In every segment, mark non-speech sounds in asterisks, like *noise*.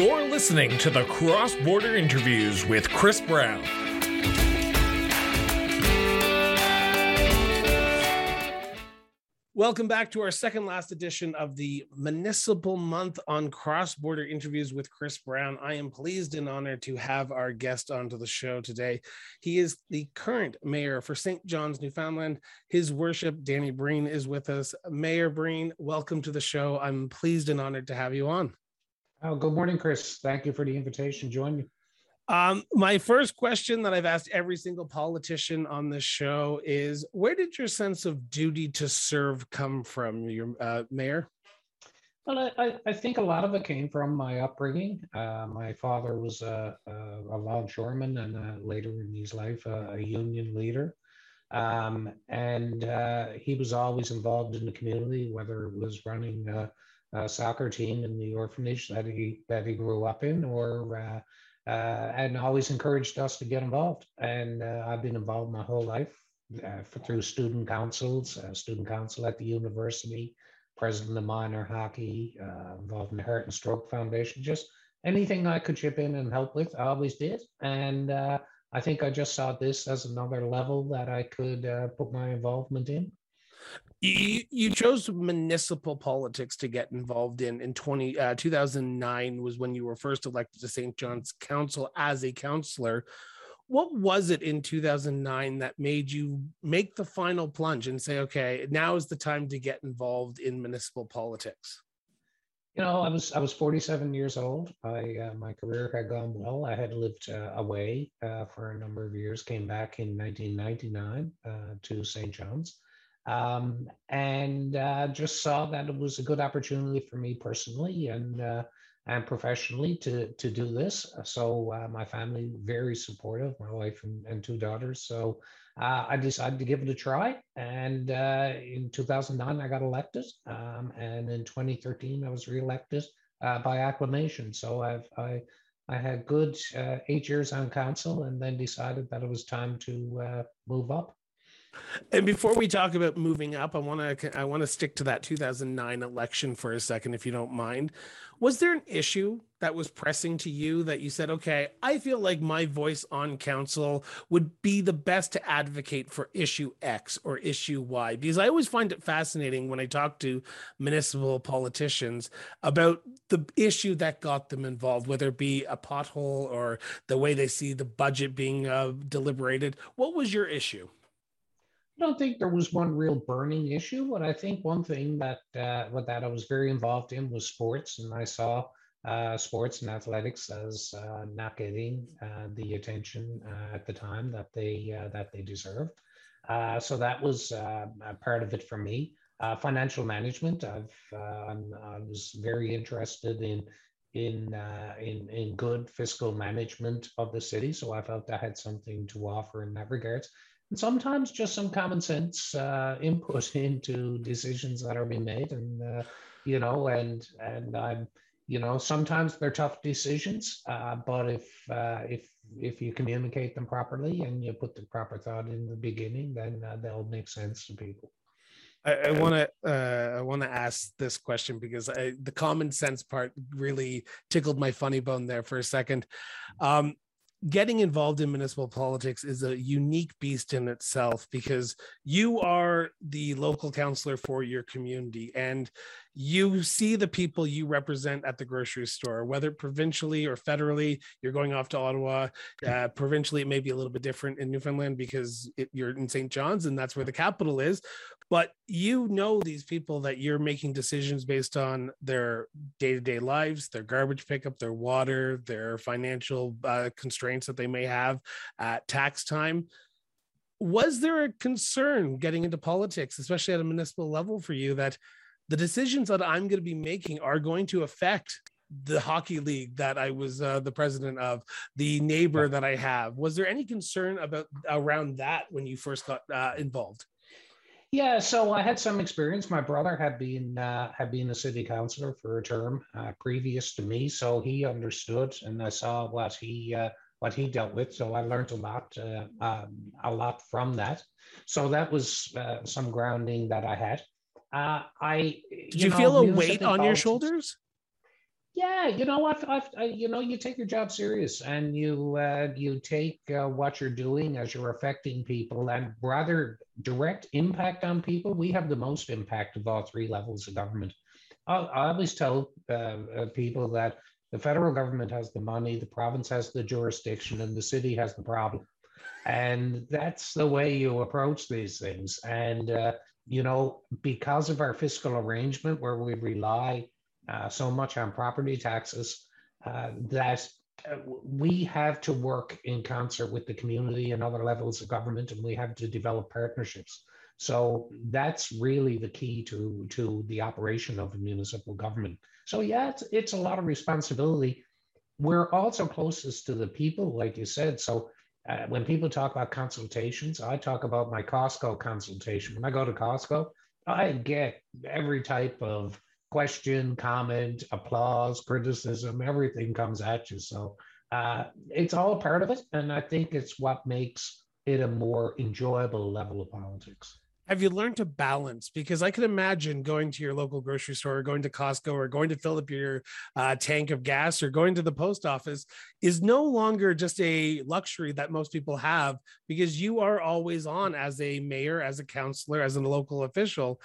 You're listening to the Cross Border Interviews with Chris Brown. Welcome back to our second last edition of the Municipal Month on Cross Border Interviews with Chris Brown. I am pleased and honored to have our guest onto the show today. He is the current mayor for St. John's, Newfoundland. His worship, Danny Breen, is with us. Mayor Breen, welcome to the show. I'm pleased and honored to have you on. Oh, good morning, Chris. Thank you for the invitation. Join me. Um, my first question that I've asked every single politician on this show is where did your sense of duty to serve come from, your uh, mayor? Well, I, I, think a lot of it came from my upbringing. Uh, my father was a, a, a longshoreman and uh, later in his life, a, a union leader. Um, and uh, he was always involved in the community, whether it was running a, soccer team in the orphanage that he that he grew up in, or uh, uh, and always encouraged us to get involved. And uh, I've been involved my whole life uh, for, through student councils, uh, student council at the university, president of minor hockey, uh, involved in the Heart and Stroke Foundation. Just anything I could chip in and help with, I always did. And uh, I think I just saw this as another level that I could uh, put my involvement in you, you chose municipal politics to get involved in in 20 uh, 2009 was when you were first elected to st john's council as a councillor what was it in 2009 that made you make the final plunge and say okay now is the time to get involved in municipal politics you know i was i was 47 years old. I uh, my career had gone well. I had lived uh, away uh, for a number of years came back in 1999 uh, to st john's um, and uh, just saw that it was a good opportunity for me personally and uh, and professionally to to do this. So uh, my family very supportive, my wife and, and two daughters. So uh, I decided to give it a try. And uh, in 2009, I got elected, um, and in 2013, I was reelected uh, by acclamation. So I've I. I had good eight years on council, and then decided that it was time to move up. And before we talk about moving up, I want to I want to stick to that 2009 election for a second, if you don't mind. Was there an issue that was pressing to you that you said, "Okay, I feel like my voice on council would be the best to advocate for issue X or issue Y"? Because I always find it fascinating when I talk to municipal politicians about the issue that got them involved, whether it be a pothole or the way they see the budget being uh, deliberated. What was your issue? I don't think there was one real burning issue, but I think one thing that uh, that I was very involved in was sports, and I saw uh, sports and athletics as uh, not getting uh, the attention uh, at the time that they uh, that they deserved. so that was a part of it for me. financial management. I've i was very interested in in in in good fiscal management of the city, so I felt I had something to offer in that regards and sometimes just some common sense uh, input *laughs* into decisions that are being made and uh, you know and and i'm you know sometimes they're tough decisions uh, but if uh, if if you communicate them properly and you put the proper thought in the beginning then uh, they'll make sense to people I want to uh, I want to ask this question because I, the common sense part really tickled my funny bone there for a second. Um, getting involved in municipal politics is a unique beast in itself because you are the local councillor for your community. And you see the people you represent at the grocery store, whether provincially or federally. You're going off to Ottawa. Uh, provincially, it may be a little bit different in Newfoundland because it, you're in St. John's and that's where the capital is. But you know these people that you're making decisions based on their day to day lives, their garbage pickup, their water, their financial uh, constraints that they may have at tax time was there a concern getting into politics, especially at a municipal level for you, that the decisions that I'm going to be making are going to affect the hockey league that I was uh, the president of, the neighbor that I have. Was there any concern about around that when you first got uh, involved? Yeah, so I had some experience. My brother had been uh, had been a city councilor for a term uh, previous to me, so he understood, and I saw what he uh, what he dealt with. So I learned a lot uh, um, a lot from that. So that was some grounding that I had. Uh, I did you, you know, feel a weight on your shoulders? Yeah, you know what? I've, I, you know, you take your job serious and you uh, you take uh, what you're doing as you're affecting people and rather direct impact on people. We have the most impact of all three levels of government. I, I always tell uh, uh, people that the federal government has the money, the province has the jurisdiction, and the city has the problem. And that's the way you approach these things. And uh, you know, because of our fiscal arrangement where we rely uh, so much on property taxes uh, that uh, we have to work in concert with the community and other levels of government, and we have to develop partnerships. So that's really the key to, to the operation of municipal government. So yeah, it's, it's a lot of responsibility. We're also closest to the people, like you said. So uh, when people talk about consultations, I talk about my Costco consultation. When I go to Costco, I get every type of question, comment, applause, criticism, everything comes at you. So uh, it's all part of it. And I think it's what makes it a more enjoyable level of politics have you learned to balance? Because I can imagine going to your local grocery store, or going to Costco, or going to fill up your uh, tank of gas, or going to the post office is no longer just a luxury that most people have because you are always on as a mayor, as a councilor, as a local official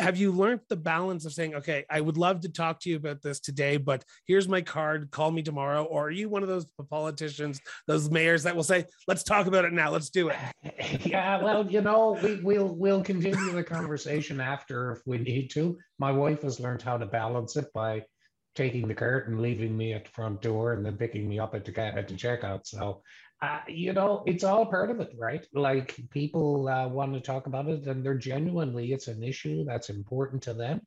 have you learned the balance of saying okay i would love to talk to you about this today but here's my card call me tomorrow? Or are you one of those politicians those mayors that will say let's talk about it now let's do it? *laughs* Yeah well you know we, will we'll continue the conversation after if we need to. My wife has learned how to balance it by taking the cart and leaving me at the front door and then picking me up at the at the checkout. So uh, you know, it's all part of it, right? Like people uh, want to talk about it, and they're genuinely, it's an issue that's important to them.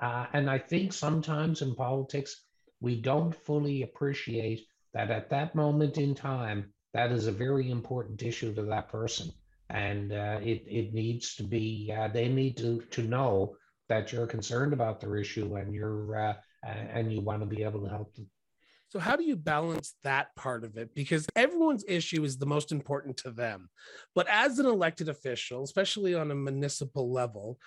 Uh, and I think sometimes in politics, we don't fully appreciate that at that moment in time, that is a very important issue to that person. And uh, it, it needs to be, uh, they need to, to know that you're concerned about their issue and you're, uh, and you want to be able to help them. So, how do you balance that part of it? Because everyone's issue is the most important to them. But as an elected official, especially on a municipal level,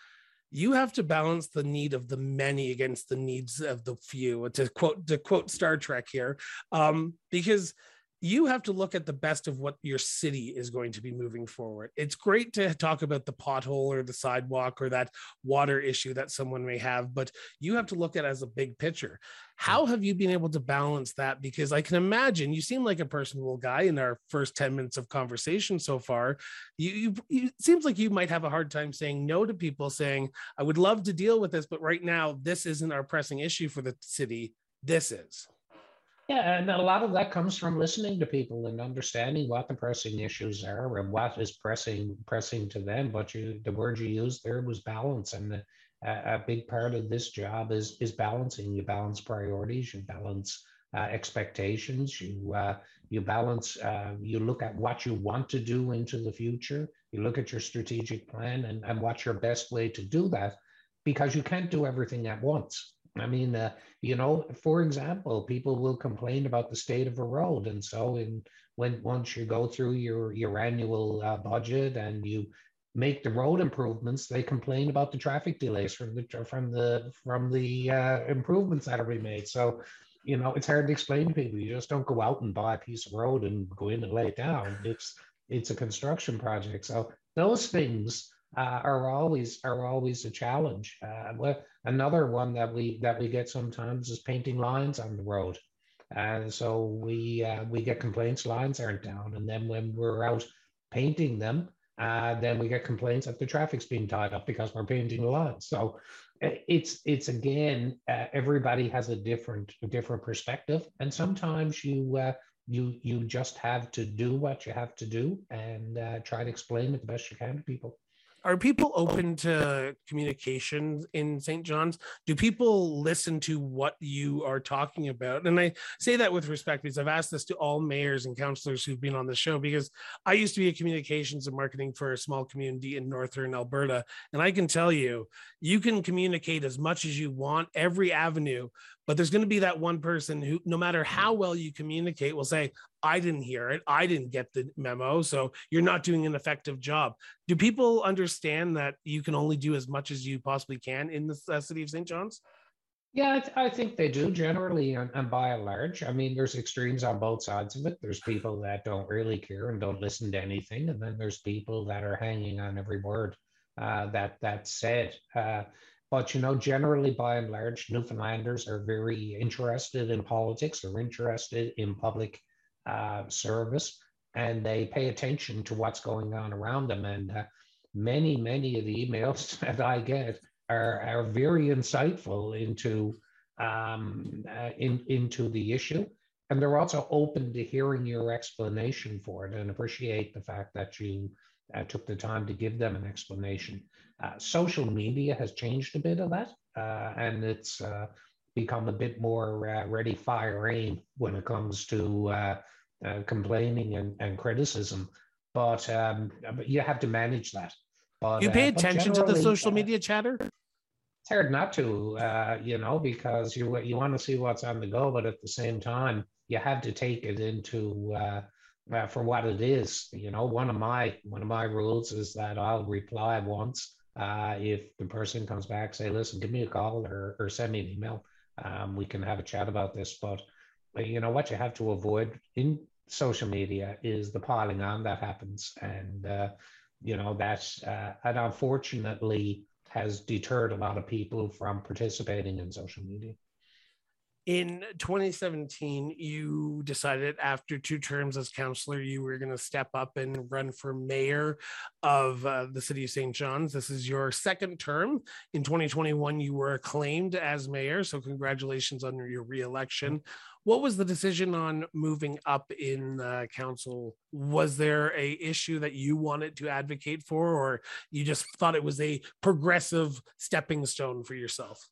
you have to balance the need of the many against the needs of the few. To quote to quote Star Trek here, um, because you have to look at the best of what your city is going to be moving forward. It's great to talk about the pothole or the sidewalk or that water issue that someone may have, but you have to look at as a big picture. How have you been able to balance that? Because I can imagine you seem like a personable guy in our first 10 minutes of conversation so far. You, you, you it seems like you might have a hard time saying no to people saying, I would love to deal with this, but right now, this isn't our pressing issue for the city. This is. Yeah, and a lot of that comes from listening to people and understanding what the pressing issues are and what is pressing pressing to them. But you, the word you used there was balance, and a, a big part of this job is is balancing. You balance priorities, you balance uh, expectations, you uh, you balance. Uh, you look at what you want to do into the future. You look at your strategic plan and and what's your best way to do that, because you can't do everything at once. I mean, uh, you know, for example, people will complain about the state of a road, and so in when once you go through your your annual uh, budget and you make the road improvements, they complain about the traffic delays from the from the from the uh, improvements that are being made. So, you know, it's hard to explain to people. You just don't go out and buy a piece of road and go in and lay it down. It's it's a construction project. So those things uh, are always are always a challenge. Uh, another one that we that we get sometimes is painting lines on the road, and so we uh, we get complaints lines aren't down, and then when we're out painting them, uh, then we get complaints that the traffic's being tied up because we're painting the lines. So it's it's again uh, everybody has a different a different perspective, and sometimes you uh, you you just have to do what you have to do and try to explain it the best you can to people are people open to communication in St. John's? Do people listen to what you are talking about? And I say that with respect because I've asked this to all mayors and councillors who've been on the show because I used to be a communications and marketing for a small community in northern Alberta. And I can tell you, you can communicate as much as you want, every avenue, but there's going to be that one person who, no matter how well you communicate, will say, I didn't hear it. I didn't get the memo. So you're not doing an effective job. Do people understand that you can only do as much as you possibly can in the city of St. John's? Yeah, I, I, think they do generally, and, and, by and large. I mean, there's extremes on both sides of it. There's people that don't really care and don't listen to anything, and then there's people that are hanging on every word uh, that that's said. Uh, but you know, generally, by and large, Newfoundlanders are very interested in politics, are interested in public uh, service, and they pay attention to what's going on around them. And uh, many, many of the emails *laughs* that I get are, are very insightful into um, uh, in, into the issue. And they're also open to hearing your explanation for it and appreciate the fact that you uh, took the time to give them an explanation. Uh, social media has changed a bit of that, uh, and it's uh, become a bit more uh, ready, fire, aim when it comes to complaining and, and criticism. But, um, but you have to manage that. But, you pay attention to the social media chatter? it's hard not to, uh, you know, because you you want to see what's on the go, but at the same time, you have to take it into uh, for what it is. You know, one of my one of my rules is that I'll reply once uh, if the person comes back, say, listen, give me a call or, or send me an email. Um, we can have a chat about this. But you know what you have to avoid in social media is the piling on that happens, and uh, you know that's uh, and unfortunately has deterred a lot of people from participating in social media. In 2017, you decided after two terms as councillor, you were going to step up and run for mayor of uh, the city of St. John's. This is your second term. In 2021, you were acclaimed as mayor. So, congratulations on your reelection. What was the decision on moving up in uh, council? Was there a issue that you wanted to advocate for, or you just thought it was a progressive stepping stone for yourself?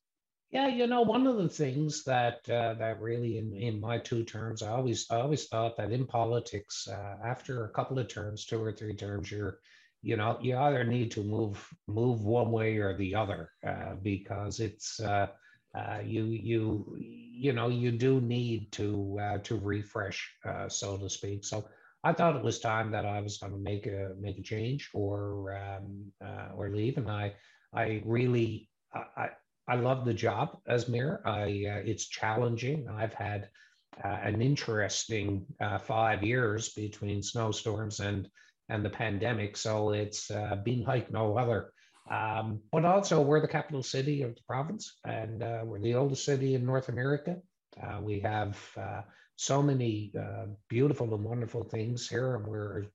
Yeah, you know, one of the things that uh, that really in, in my two terms, I always I always thought that in politics, uh, after a couple of terms, two or three terms, you're you know you either need to move move one way or the other uh, because it's uh, uh, you you you know you do need to uh, to refresh, so to speak. So I thought it was time that I was going to make a make a change or um, or leave, and I I really I I love the job as mayor. I uh, it's challenging. I've had an interesting five years between snowstorms and and the pandemic, so it's been like no other. Um, but also, we're the capital city of the province, and uh, we're the oldest city in North America. Uh, we have uh, so many uh, beautiful and wonderful things here, and we're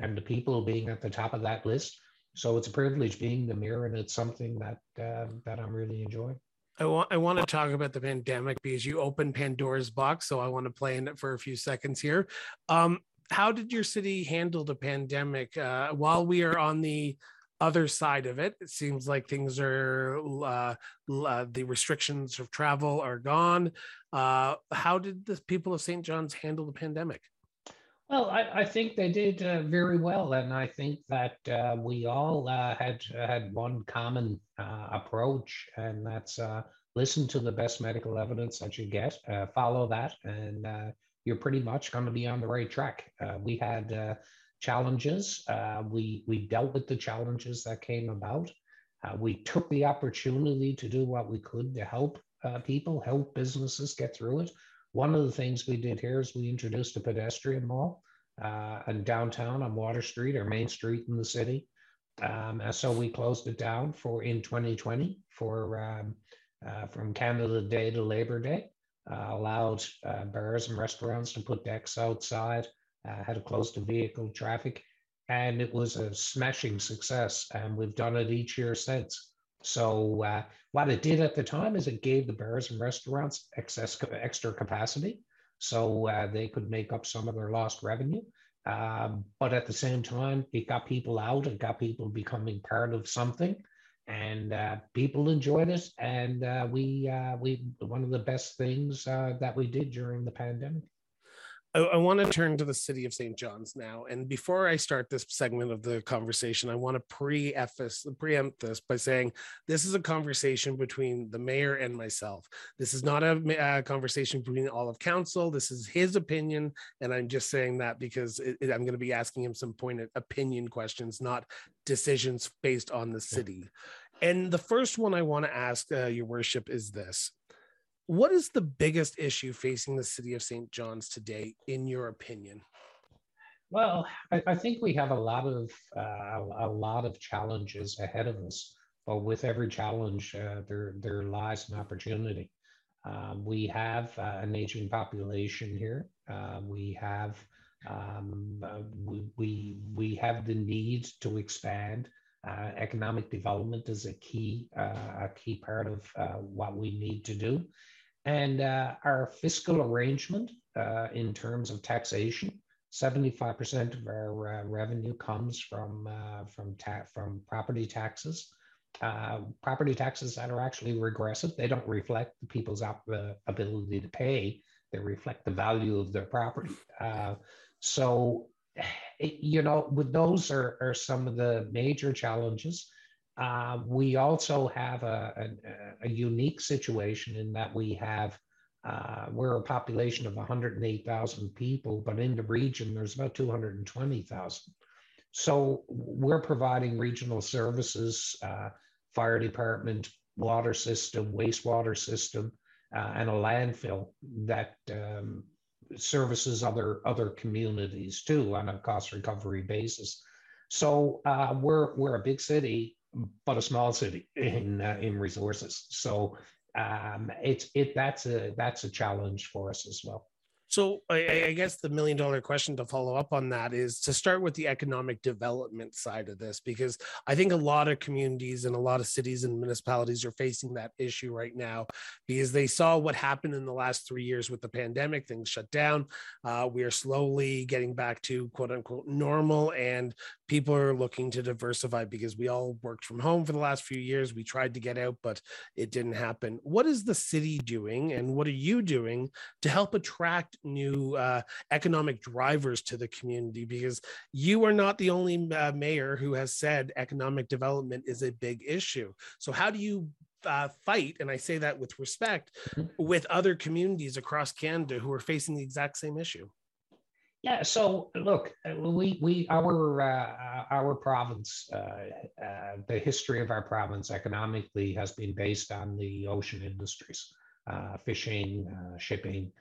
and the people being at the top of that list. So it's a privilege being the mayor, and it's something that um, that I'm really enjoying. I want I want to talk about the pandemic because you opened Pandora's box, so I want to play in it for a few seconds here. Um, how did your city handle the pandemic uh, while we are on the other side of it, it seems like things are uh, uh, the restrictions of travel are gone. Uh, how did the people of St. John's handle the pandemic? Well, I, I think they did uh, very well, and I think that uh, we all uh, had had one common approach, and that's listen to the best medical evidence that you get, follow that, and you're pretty much going to be on the right track. we had challenges. Uh, we we dealt with the challenges that came about. Uh, we took the opportunity to do what we could to help uh, people, help businesses get through it. One of the things we did here is we introduced a pedestrian mall uh, in downtown on Water Street, or Main Street in the city. Um, and so we closed it down for in 2020 for um, uh, from Canada Day to Labor Day. Uh, allowed bars and restaurants to put decks outside uh, had to close to vehicle traffic, and it was a smashing success. And we've done it each year since. So uh, what it did at the time is it gave the bars and restaurants excess extra capacity, so uh, they could make up some of their lost revenue. Um, but at the same time, it got people out. It got people becoming part of something, and uh, people enjoyed it. And uh, we uh, we one of the best things uh, that we did during the pandemic. I, I want to turn to the city of St. John's now. And before I start this segment of the conversation, I want to preface, preempt this by saying this is a conversation between the mayor and myself. This is not a, a conversation between all of council. This is his opinion. And I'm just saying that because it, it, I'm going to be asking him some pointed opinion questions, not decisions based on the city. And the first one I want to ask, uh, Your Worship, is this what is the biggest issue facing the city of St. John's today, in your opinion? Well, I, I think we have a lot of uh, a lot of challenges ahead of us. But with every challenge, uh, there there lies an opportunity. Um, we have uh, an aging population here. Uh, we have um, uh, we, we we have the need to expand. Uh, economic development is a key a key part of what we need to do, and our fiscal arrangement in terms of taxation 75% of our uh, revenue comes from uh, from ta- from property taxes. Uh, property taxes that are actually regressive. They don't reflect the people's op- uh, ability to pay. They reflect the value of their property. Uh, so, it, you know, with those are, are some of the major challenges. Uh, we also have a, a, a unique situation in that we have uh, we're a population of 108,000 people, but in the region, there's about 220,000. So we're providing regional services, uh, fire department, water system, wastewater system, uh, and a landfill that um, services other other communities too on a cost recovery basis. So uh, we're we're a big city, but a small city in uh, in resources. So um, it's it that's a that's a challenge for us as well. So I, I, guess the million dollar question to follow up on that is to start with the economic development side of this, because I think a lot of communities and a lot of cities and municipalities are facing that issue right now because they saw what happened in the last three years with the pandemic. Things shut down. Uh, we are slowly getting back to quote unquote normal, and people are looking to diversify because we all worked from home for the last few years. We tried to get out, but it didn't happen. What is the city doing, and what are you doing to help attract new uh, economic drivers to the community because you are not the only uh, mayor who has said economic development is a big issue. So, how do you uh, fight, and I say that with respect, mm-hmm. with other communities across Canada who are facing the exact same issue? Yeah. So look, uh, we we our uh, our province, uh, uh, the history of our province economically has been based on the ocean industries, uh, fishing, uh, shipping,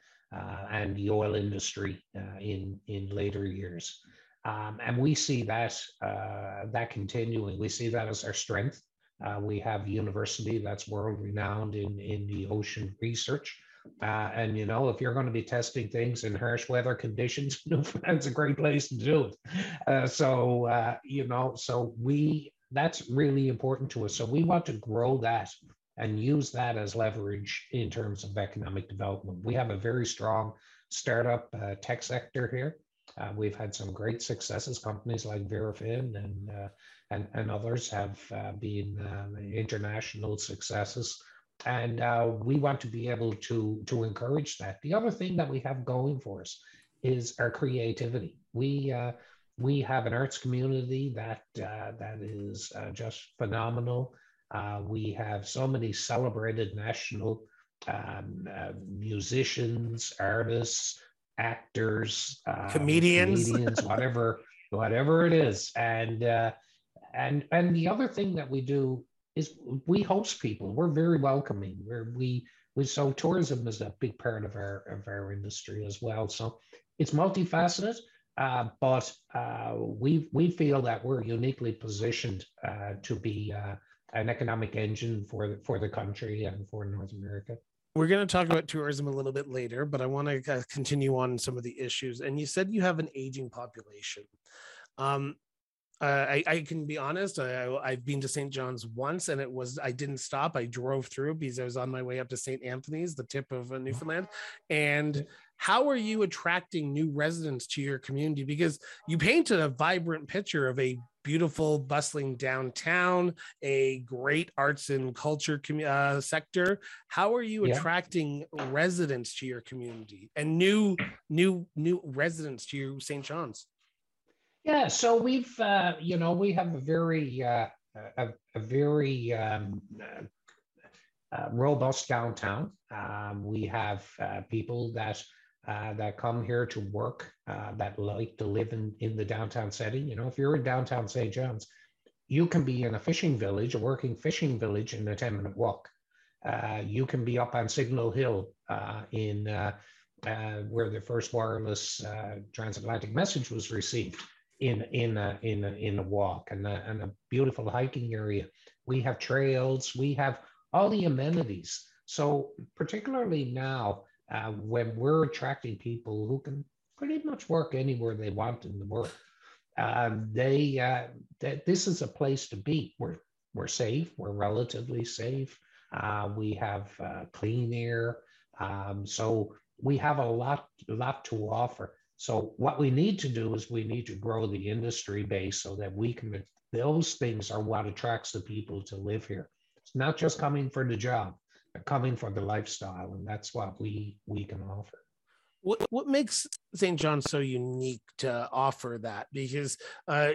and the oil industry in in later years. Um, and we see that that continuing. We see that as our strength. We have a university that's world renowned in in the ocean research. Uh, and you know, if you're going to be testing things in harsh weather conditions, *laughs* Newfoundland's a great place to do it. Uh, so you know, so we that's really important to us. So we want to grow that and use that as leverage in terms of economic development. We have a very strong startup uh, tech sector here. Uh, we've had some great successes. Companies like Verafin and uh, and, and others have uh, been um, international successes, and uh, we want to be able to to encourage that. The other thing that we have going for us is our creativity. We uh, we have an arts community that that is just phenomenal. Uh, we have so many celebrated national um, uh, musicians, artists, actors, comedians, *laughs* comedians whatever, whatever it is. And uh, and and the other thing that we do is we host people. We're very welcoming. Where we we so tourism is a big part of our of our industry as well. So it's multifaceted. Uh, but uh, we we feel that we're uniquely positioned uh, to be uh, an economic engine for the, for the country and for North America. We're going to talk about tourism a little bit later, but I want to uh, continue on some of the issues. And you said you have an aging population. Um, uh, I, I, can be honest. I, have been to St. John's once, and it was I didn't stop. I drove through because I was on my way up to St. Anthony's, the tip of uh, Newfoundland. And how are you attracting new residents to your community? Because you painted a vibrant picture of a beautiful, bustling downtown, a great arts and culture uh, sector. How are you yeah. attracting residents to your community and new, new, new residents to your St. John's? Yeah, so we've, uh, you know, we have a very, uh, a, a very um, uh, robust downtown. Um, we have uh, people that uh, that come here to work, uh, that like to live in, in the downtown setting. You know, if you're in downtown St. John's, you can be in a fishing village, a working fishing village in a 10 minute walk. Uh, you can be up on Signal Hill uh, in uh, uh, where the first wireless uh, transatlantic message was received in in a, in a, in a walk and a, and a beautiful hiking area. We have trails. We have all the amenities. So particularly now, uh, when we're attracting people who can pretty much work anywhere they want in the world, uh, they, uh, th- this is a place to be. We're we're safe. We're relatively safe. Uh, we have uh, clean air. Um, so we have a lot lot to offer. So what we need to do is we need to grow the industry base so that we can. Those things are what attracts the people to live here. It's not just coming for the job, but coming for the lifestyle, and that's what we we can offer what what makes St. John so unique to offer that? Because uh,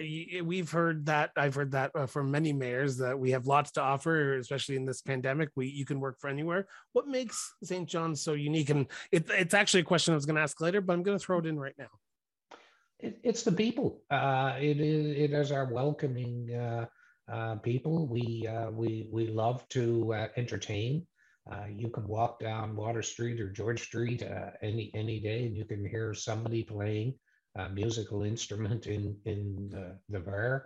we've heard that I've heard that uh, from many mayors that we have lots to offer, especially in this pandemic. We you can work for anywhere. What makes St. John so unique? And it, it's actually a question I was going to ask later, but I'm going to throw it in right now. It, it's the people. Uh, it is it is our welcoming uh, uh, people. We we we love to entertain. Uh, you can walk down Water Street or George Street uh, any any day, and you can hear somebody playing a musical instrument in in the, the.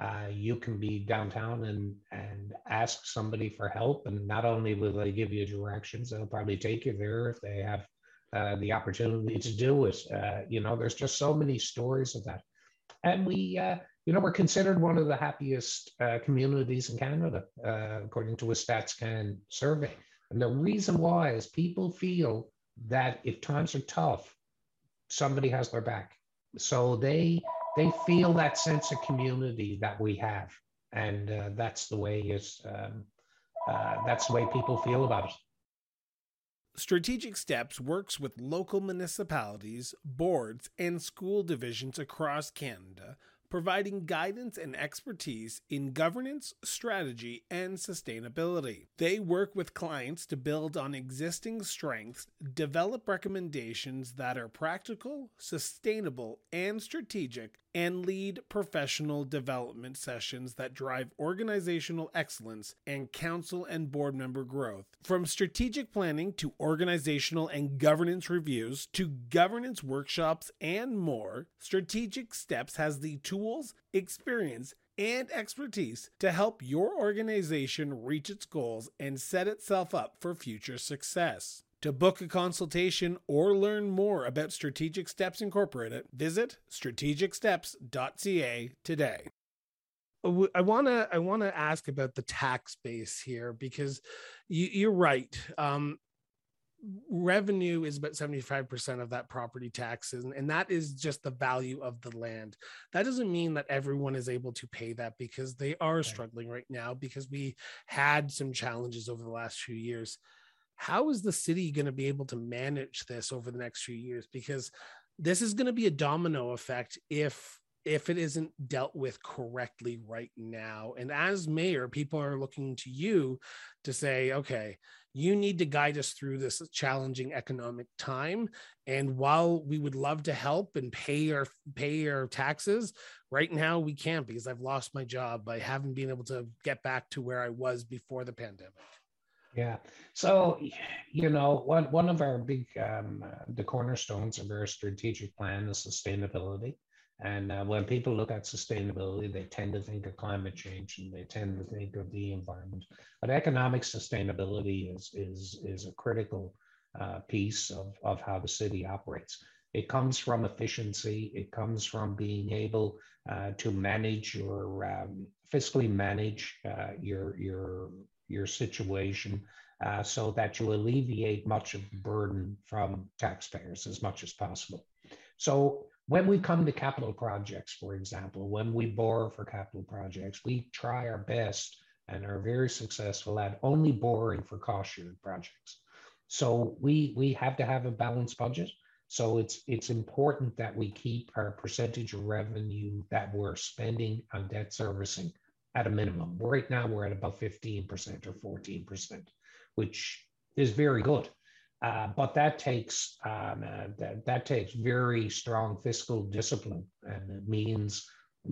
Uh, you can be downtown and and ask somebody for help, and not only will they give you directions, they'll probably take you there if they have uh, the opportunity to do it. Uh, you know, there's just so many stories of that, and we. Uh, you know, we're considered one of the happiest communities in Canada, according to a StatsCan survey. And the reason why is people feel that if times are tough, somebody has their back. So they they feel that sense of community that we have, and uh, that's the way is um, uh, that's the way people feel about it. Strategic Steps works with local municipalities, boards, and school divisions across Canada providing guidance and expertise in governance, strategy, and sustainability. They work with clients to build on existing strengths, develop recommendations that are practical, sustainable, and strategic, and lead professional development sessions that drive organizational excellence and council and board member growth. From strategic planning to organizational and governance reviews to governance workshops and more, Strategic Steps has the tools, experience, and expertise to help your organization reach its goals and set itself up for future success. To book a consultation or learn more about Strategic Steps Incorporated, visit strategicsteps.ca today. I want to I want to ask about the tax base here because you, are right. Um, revenue is about 75% of that property taxes and that is just the value of the land that doesn't mean that everyone is able to pay that because they are struggling right now because we had some challenges over the last few years how is the city going to be able to manage this over the next few years? Because this is going to be a domino effect if if it isn't dealt with correctly right now. And as mayor people are looking to you to say okay you need to guide us through this challenging economic time. And while we would love to help and pay our pay our taxes right now we can't because i've lost my job i haven't been able to get back to where i was before the pandemic yeah. So, you know, one, one of our big, um, the cornerstones of our strategic plan is sustainability. And uh, when people look at sustainability, they tend to think of climate change and they tend to think of the environment. But economic sustainability is, is, is a critical uh, piece of, of how the city operates. It comes from efficiency, it comes from being able uh, to manage your um, fiscally manage uh, your, your your situation uh, so that you alleviate much of the burden from taxpayers as much as possible. So when we come to capital projects, for example, when we borrow for capital projects, we try our best and are very successful at only borrowing for cost sharing projects. So we we have to have a balanced budget. So it's it's important that we keep our percentage of revenue that we're spending on debt servicing at a minimum. Right now, we're at about 15% or 14%, which is very good. Uh, but that takes um, uh, that, that takes very strong fiscal discipline, and it means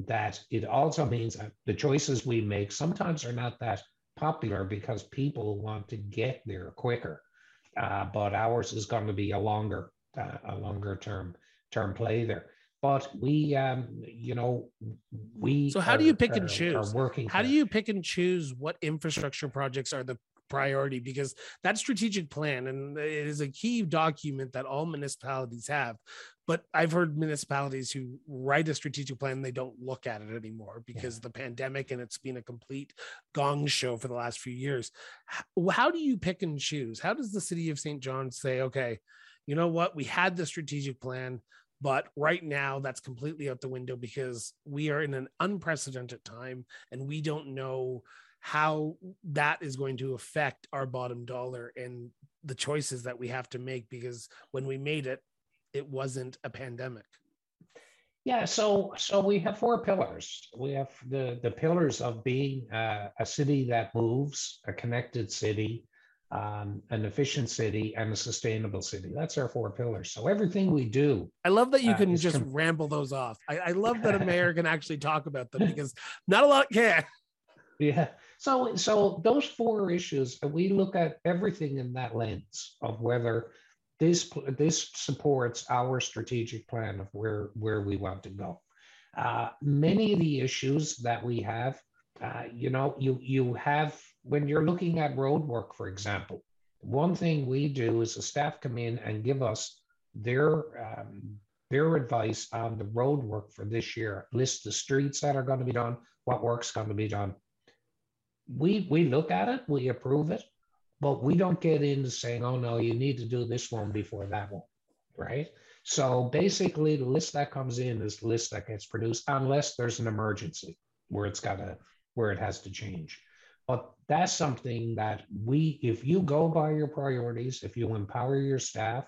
that it also means that the choices we make sometimes are not that popular because people want to get there quicker. Uh, but ours is going to be a longer, uh, a longer term term play there. But we, um, you know, we. So how are, do you pick and are- choose? Are working. How do you pick and choose what infrastructure projects are the priority? Because that strategic plan and it is a key document that all municipalities have. But I've heard municipalities who write a strategic plan, they don't look at it anymore because of the pandemic and it's been a complete gong show for the last few years. How, how do you pick and choose? How does the city of St. John say, okay, you know what, we had the strategic plan, but right now that's completely out the window because we are in an unprecedented time and we don't know how that is going to affect our bottom dollar and the choices that we have to make because when we made it it wasn't a pandemic Yeah, so so we have four pillars. We have the the pillars of being uh, a city that moves, a connected city, um, an efficient city, and a sustainable city. That's our four pillars. So everything we do, i love that you Uh, can just com- ramble those off I, I love that a *laughs* mayor can actually talk about them because not a lot can yeah. So so those four issues, uh, we look at everything in that lens of whether this this supports our strategic plan of where where we want to go. Uh, many of the issues that we have, uh, you know, you you have when you're looking at road work, for example. One thing we do is the staff come in and give us their um, their advice on the road work for this year. List the streets that are going to be done, what work's going to be done. We we look at it, we approve it, but we don't get into saying, oh no, you need to do this one before that one, right? So basically, the list that comes in is the list that gets produced, unless there's an emergency where it's got to where it has to change. But that's something that we, if you go by your priorities, if you empower your staff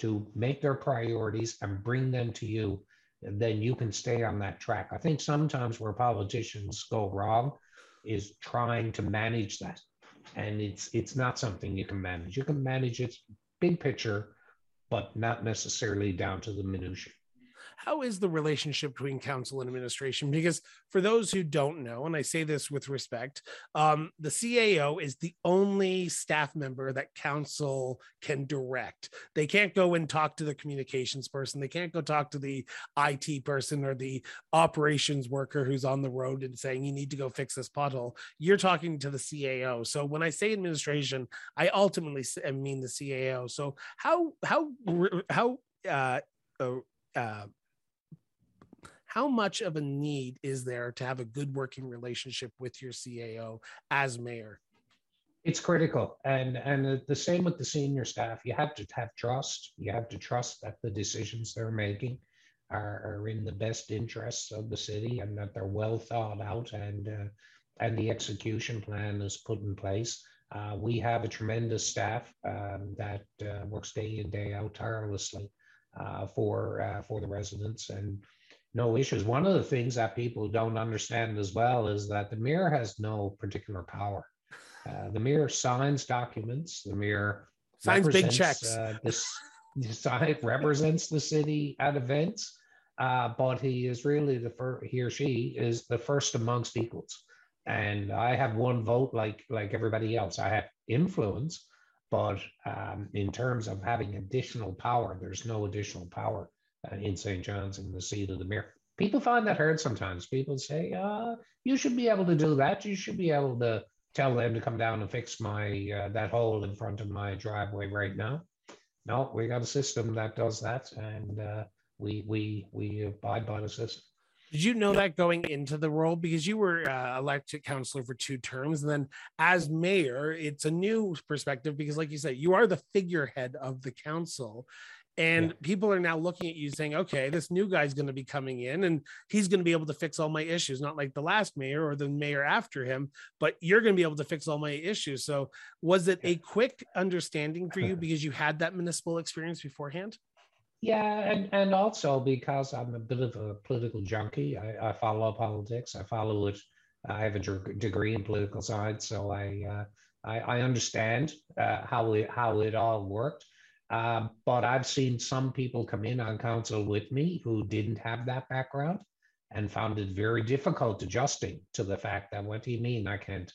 to make their priorities and bring them to you, then you can stay on that track. I think sometimes where politicians go wrong is trying to manage that. And it's it's not something you can manage. You can manage it big picture, but not necessarily down to the minutia. How is the relationship between council and administration? Because for those who don't know, and I say this with respect, um, the CAO is the only staff member that council can direct. They can't go and talk to the communications person. They can't go talk to the IT person or the operations worker who's on the road and saying, you need to go fix this pothole. You're talking to the CAO. So when I say administration, I ultimately mean the CAO. So how, how, how, uh, uh, uh, how much of a need is there to have a good working relationship with your CAO as mayor? It's critical, and and the same with the senior staff. You have to have trust. You have to trust that the decisions they're making are, are in the best interests of the city, and that they're well thought out, and uh, and the execution plan is put in place. Uh, we have a tremendous staff um, that uh, works day in day out tirelessly uh, for uh, for the residents, and no issues. One of the things that people don't understand as well is that the mayor has no particular power. Uh, the mayor signs documents. The mayor Signs big checks. Uh, this sign *laughs* represents the city at events, uh, but he is really the first. He or she is the first amongst equals. And I have one vote, like like everybody else. I have influence, but um, in terms of having additional power, there's no additional power uh, in St. John's in the seat of the mayor. People find that hard sometimes. People say, uh, "You should be able to do that. You should be able to." tell them to come down and fix my uh, that hole in front of my driveway right now. No, we got a system that does that, and uh, we we we abide by the system. Did you know that going into the role because you were uh, elected councillor for two terms, and then as mayor, it's a new perspective because, like you said, you are the figurehead of the council, and Yeah. people are now looking at you saying, "Okay, this new guy's going to be coming in, and he's going to be able to fix all my issues, not like the last mayor or the mayor after him, but you're going to be able to fix all my issues." So, was it a quick understanding for you because you had that municipal experience beforehand? Yeah, and, and also because I'm a bit of a political junkie, I, I follow politics. I follow it. I have a degree in political science, so I uh, I, I understand uh, how it how it all worked. Um, but I've seen some people come in on council with me who didn't have that background and found it very difficult adjusting to the fact that what do you mean I can't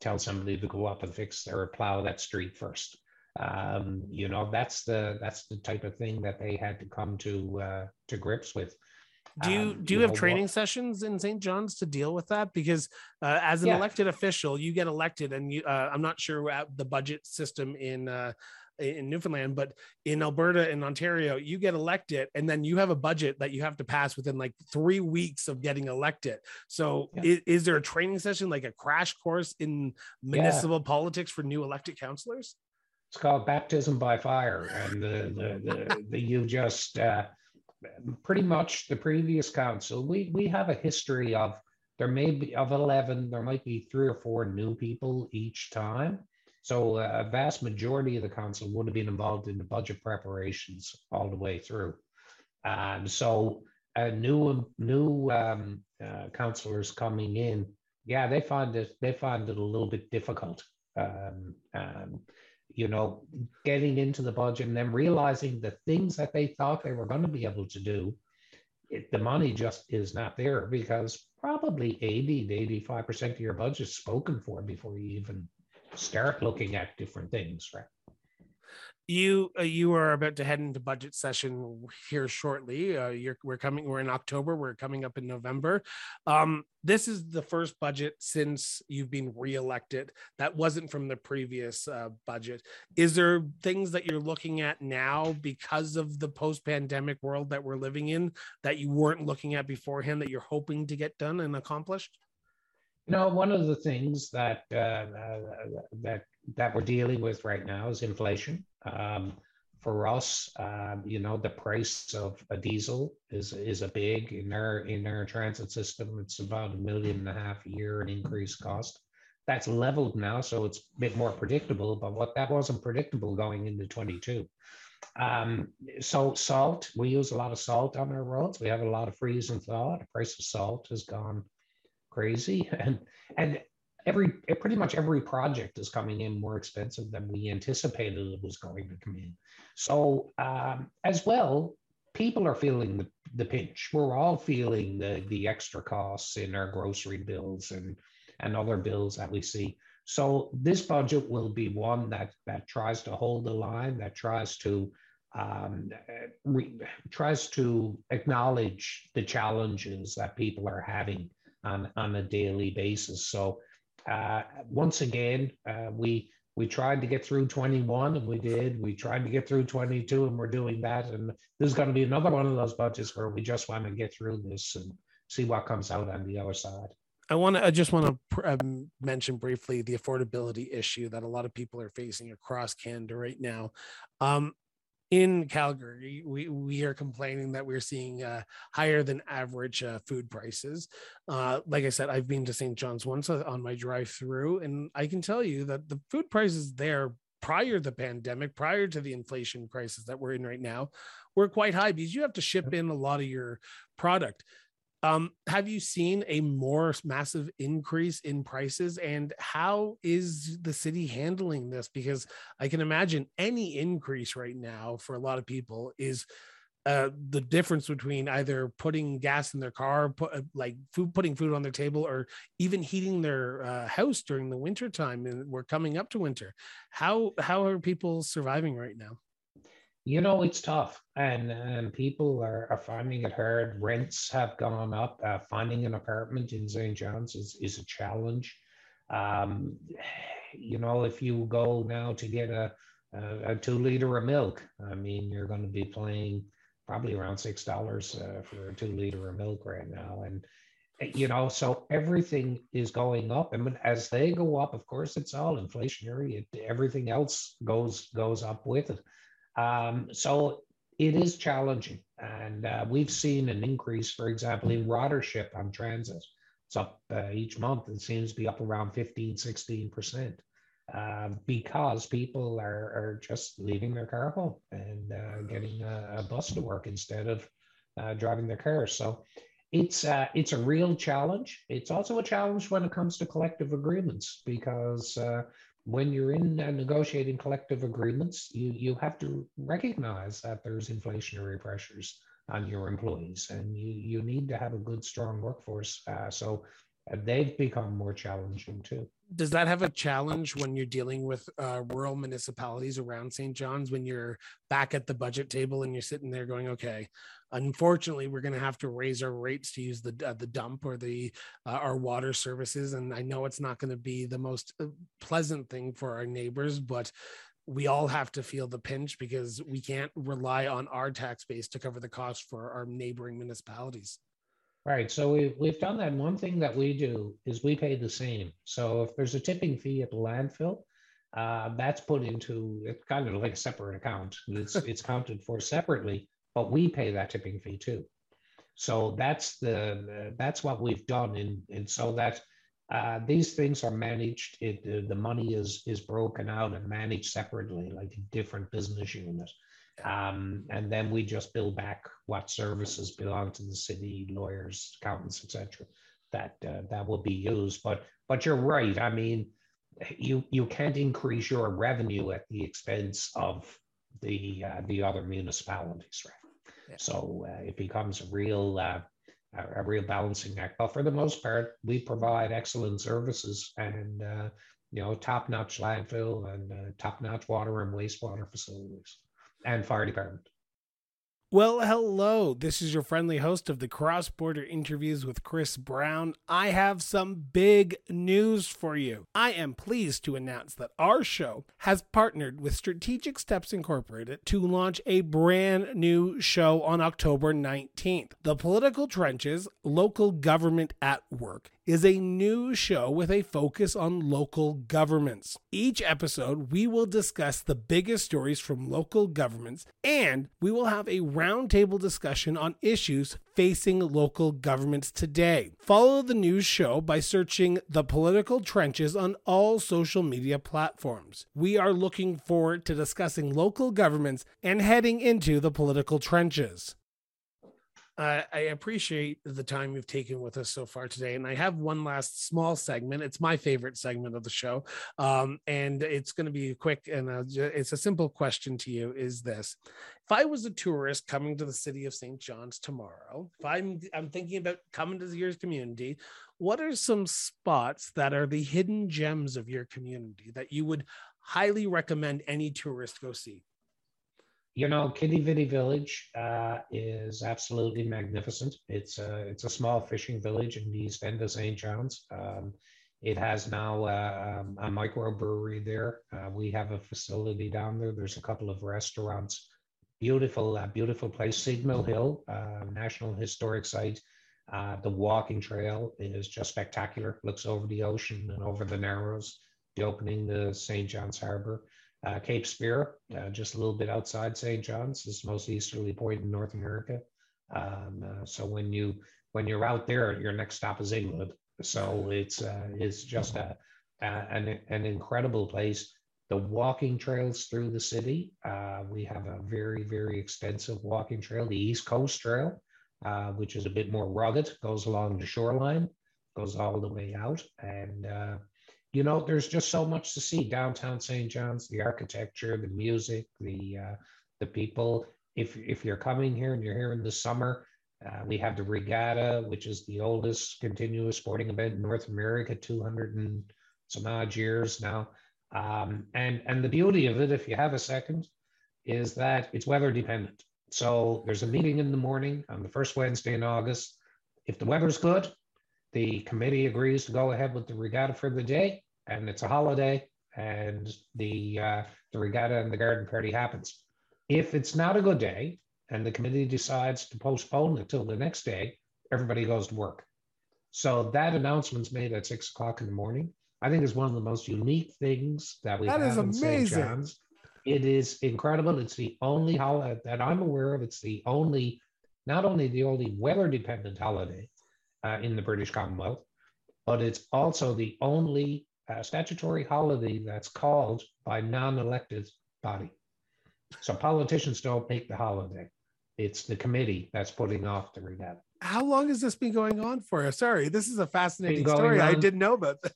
tell somebody to go up and fix or plow that street first. Um, you know, that's the that's the type of thing that they had to come to uh, to grips with. Do you um, do you, you have know, training what? sessions in St. John's to deal with that? Because uh, as an yeah. elected official, you get elected, and you uh, I'm not sure the budget system in uh, in Newfoundland, but in Alberta and Ontario, you get elected and then you have a budget that you have to pass within like three weeks of getting elected. So, yeah. is, is, there a training session, like a crash course in municipal yeah. politics for new elected councilors? It's called baptism by fire, and the the, the, the you just uh, pretty much the previous council. We we have a history of there may be of eleven, there might be three or four new people each time so uh, a vast majority of the council would have been involved in the budget preparations all the way through. And so uh, new new um, uh, councillors coming in, yeah, they find it they find it a little bit difficult. Um, um, you know, getting into the budget and then realizing the things that they thought they were going to be able to do, it, the money just is not there because probably 80 to 85 percent of your budget is spoken for before you even start looking at different things, right? You uh, you are about to head into budget session here shortly. Uh, you're we're coming. We're in October. We're coming up in November. Um, this is the first budget since you've been reelected that wasn't from the previous uh, budget. Is there things that you're looking at now because of the post-pandemic world that we're living in that you weren't looking at beforehand that you're hoping to get done and accomplished? You know, one of the things that uh, that that we're dealing with right now is inflation. Um, for us, um, you know, the price of a diesel is is a big in our in our transit system. It's about a million and a half a year in increased cost. That's leveled now, so it's a bit more predictable. But what that wasn't predictable going into 22. Um, so salt, we use a lot of salt on our roads. We have a lot of freeze and thaw. The price of salt has gone crazy. *laughs* And and every pretty much every project is coming in more expensive than we anticipated it was going to come in. So um, as well people are feeling the, the pinch. We're all feeling the, the extra costs in our grocery bills and and other bills that we see. So this budget will be one that that tries to hold the line that tries to um, re, tries to acknowledge the challenges that people are having on, on a daily basis. So uh, once again, uh, we we tried to get through 21 and we did. We tried to get through 22 and we're doing that. And there's going to be another one of those budgets where we just want to get through this and see what comes out on the other side. I want to. I just want to um, mention briefly the affordability issue that a lot of people are facing across Canada right now. Um, in Calgary, we, we are complaining that we're seeing uh, higher than average uh, food prices. Uh, like I said, I've been to St. John's once uh, on my drive through, and I can tell you that the food prices there prior to the pandemic, prior to the inflation crisis that we're in right now, were quite high because you have to ship in a lot of your product. Um, have you seen a more massive increase in prices, and how is the city handling this? Because I can imagine any increase right now for a lot of people is uh, the difference between either putting gas in their car, put, uh, like food, putting food on their table, or even heating their uh, house during the winter time. And we're coming up to winter. How how are people surviving right now? You know it's tough. And, and people are, are finding it hard. Rents have gone up. Uh, finding an apartment in st john's is, is a challenge. Um, you know if you go now to get a, a, a, two liter of milk i mean you're going to be paying probably around six dollars uh, for a two liter of milk right now. And you know so everything is going up. And as they go up of course it's all inflationary. It, everything else goes goes up with it um, so it is challenging. And uh, we've seen an increase, for example, in ridership on transit. It's up uh, each month. It seems to be up around 15, 16%. Uh, because people are, are just leaving their car home and uh, getting a, a, bus to work instead of uh, driving their car. So it's uh, it's a real challenge. It's also a challenge when it comes to collective agreements because uh, when you're in negotiating collective agreements, you, you have to recognize that there's inflationary pressures on your employees and you, you need to have a good, strong workforce. Uh, so uh, they've become more challenging too. Does that have a challenge when you're dealing with uh, rural municipalities around St. John's when you're back at the budget table and you're sitting there going, okay, unfortunately, we're going to have to raise our rates to use the uh, the dump or the uh, our water services, and I know it's not going to be the most uh, pleasant thing for our neighbors, but we all have to feel the pinch because we can't rely on our tax base to cover the cost for our neighboring municipalities. Right. So we, we've done that. One thing that we do is we pay the same. So if there's a tipping fee at the landfill, uh, that's put into it's kind of like a separate account. It's *laughs* it's counted for separately, but we pay that tipping fee too. So that's the that's what we've done, and and so that uh, these things are managed. It, uh, the money is is broken out and managed separately, like a different business unit. Um, and then we just bill back what services belong to the city, lawyers, accountants, etc. That uh, that will be used. But but you're right. I mean, you you can't increase your revenue at the expense of the uh, the other municipalities, right? Yeah. So uh, it becomes a real uh, a, real balancing act. But for the most part, we provide excellent services and uh, you know top notch landfill and uh, top notch water and wastewater facilities and fire department. Well, hello. This is your friendly host of the Cross Border Interviews with Chris Brown. I have some big news for you. I am pleased to announce that our show has partnered with Strategic Steps Incorporated to launch a brand new show on October 19th. The Political Trenches Local Government at Work is a new show with a focus on local governments. Each episode, we will discuss the biggest stories from local governments and we will have a roundtable discussion on issues facing local governments today. Follow the news show by searching The Political Trenches on all social media platforms. We are looking forward to discussing local governments and heading into the political trenches. Uh, I appreciate the time you've taken with us so far today. And I have one last small segment. It's my favorite segment of the show. Um, and it's going to be quick and it's a simple question to you is this. If I was a tourist coming to the city of St. John's tomorrow, if I'm, I'm thinking about coming to your community, what are some spots that are the hidden gems of your community that you would highly recommend any tourist go see? You know, Quidi Vidi Village uh, is absolutely magnificent. It's a it's a small fishing village in the east end of St. John's. Um, it has now uh, um, a microbrewery there. Uh, we have a facility down there. There's a couple of restaurants. Beautiful, uh, beautiful place. Signal Hill, uh, National Historic Site. Uh, the walking trail is just spectacular. Looks over the ocean and over the Narrows. The opening to St. John's Harbor. Uh, Cape Spear, uh, just a little bit outside St. John's, is the most easterly point in North America. Um, uh, so when you when you're out there, your next stop is England. So it's uh, it's just a, a, an an incredible place. The walking trails through the city. Uh, we have a very very extensive walking trail, the East Coast Trail, uh, which is a bit more rugged, goes along the shoreline, goes all the way out, and you know, there's just so much to see downtown St. John's, the architecture, the music, the uh, the people. If if you're coming here and you're here in the summer, uh, we have the regatta, which is the oldest continuous sporting event in North America, 200 and some odd years now. Um, and and the beauty of it, if you have a second, is that it's weather dependent. So there's a meeting in the morning on the first Wednesday in August. If the weather's good, the committee agrees to go ahead with the regatta for the day and it's a holiday and the uh, the regatta and the garden party happens. If it's not a good day and the committee decides to postpone it till the next day, everybody goes to work. So that announcement's made at six o'clock in the morning. I think is one of the most unique things that we that have is in St. John's. It is incredible. It's the only holiday that I'm aware of. It's the only, not only the only weather dependent holiday uh, in the British Commonwealth, but it's also the only a statutory holiday that's called by non-elected body. So politicians don't make the holiday. It's the committee that's putting off the regatta. How long has this been going on for? Sorry, this is a fascinating story. On, I didn't know about this.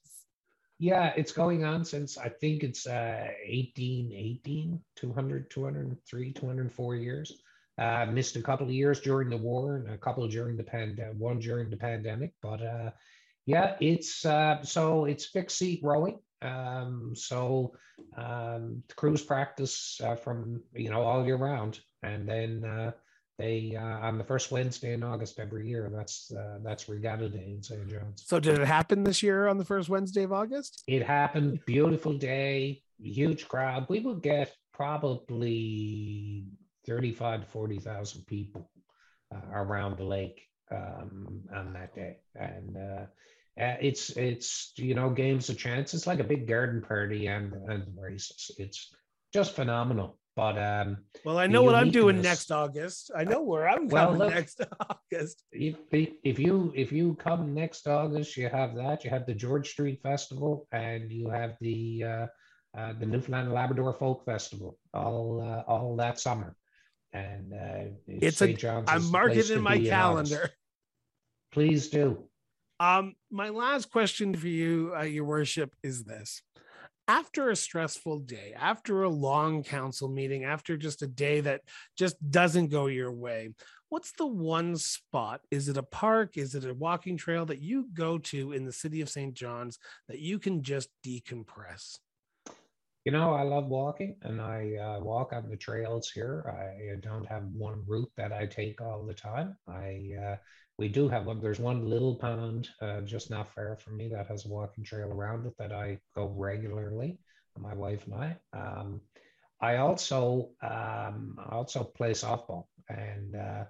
Yeah, it's going on since I think it's uh, 1818, 200, 203, 204 years. Uh, missed a couple of years during the war and a couple during the pandemic, one during the pandemic, but uh, Yeah, it's uh, so it's fixed seat rowing. Um, so um, the crews practice uh, from you know all year round, and then uh, they uh, on the first Wednesday in August every year. That's uh, that's Regatta Day in St. John's. So did it happen this year on the first Wednesday of August? It happened. Beautiful day, huge crowd. We will get probably thirty-five to forty thousand people uh, around the lake um, on that day, and uh, uh, it's it's you know games of chance. It's like a big garden party and and races. It's just phenomenal. But um, well, I know what I'm doing next August. I know where I'm well, coming look, next *laughs* August. If, if you if you come next August, you have that. You have the George Street Festival, and you have the uh, uh, the Newfoundland Labrador Folk Festival all uh, all that summer. And uh, it's St. a John's I'm marking it in my calendar. Please do. Um, my last question for you, uh, Your Worship, is this. After a stressful day, after a long council meeting, after just a day that just doesn't go your way, what's the one spot? Is it a park? Is it a walking trail that you go to in the city of St. John's that you can just decompress? You know, I love walking and I uh, walk on the trails here. I don't have one route that I take all the time. I uh, we do have one. There's one little pond uh, just not far from me that has a walking trail around it that I go regularly. My wife and I. Um, I also um, I also play softball, and uh,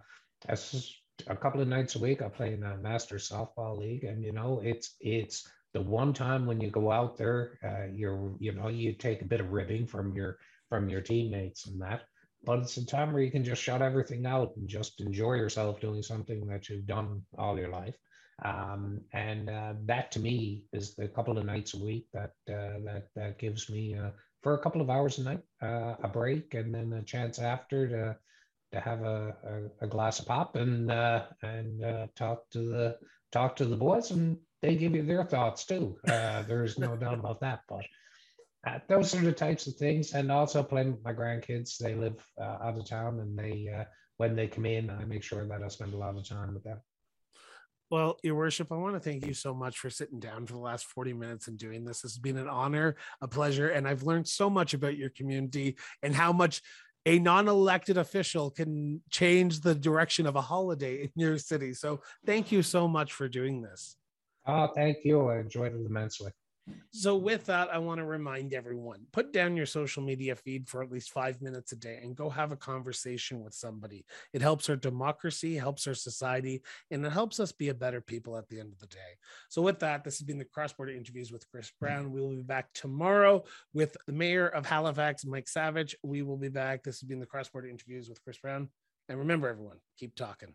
a couple of nights a week. I play in a master softball league, and you know it's it's the one time when you go out there, uh, you're you know you take a bit of ribbing from your from your teammates and that but it's a time where you can just shut everything out and just enjoy yourself doing something that you've done all your life. Um, and uh, that to me is the couple of nights a week that uh, that that gives me uh, for a couple of hours a night uh, a break and then a chance after to to have a, a, a glass of pop and uh, and talk to the talk to the boys and they give you their thoughts too. there's no doubt about that, but uh, those are the types of things. And also playing with my grandkids. They live uh, out of town, and they uh, when they come in, I make sure that I spend a lot of time with them. Well, Your Worship, I want to thank you so much for sitting down for the last 40 minutes and doing this. It's been an honor, a pleasure, and I've learned so much about your community and how much a non-elected official can change the direction of a holiday in your city. So thank you so much for doing this. Oh, thank you. I enjoyed it immensely. So, with that, I want to remind everyone put down your social media feed for at least five minutes a day and go have a conversation with somebody. It helps our democracy, helps our society, and it helps us be a better people at the end of the day. So, with that, this has been the Cross Border Interviews with Chris Brown. We will be back tomorrow with the mayor of Halifax, Mike Savage. We will be back. This has been the Cross Border Interviews with Chris Brown. And remember, everyone, keep talking.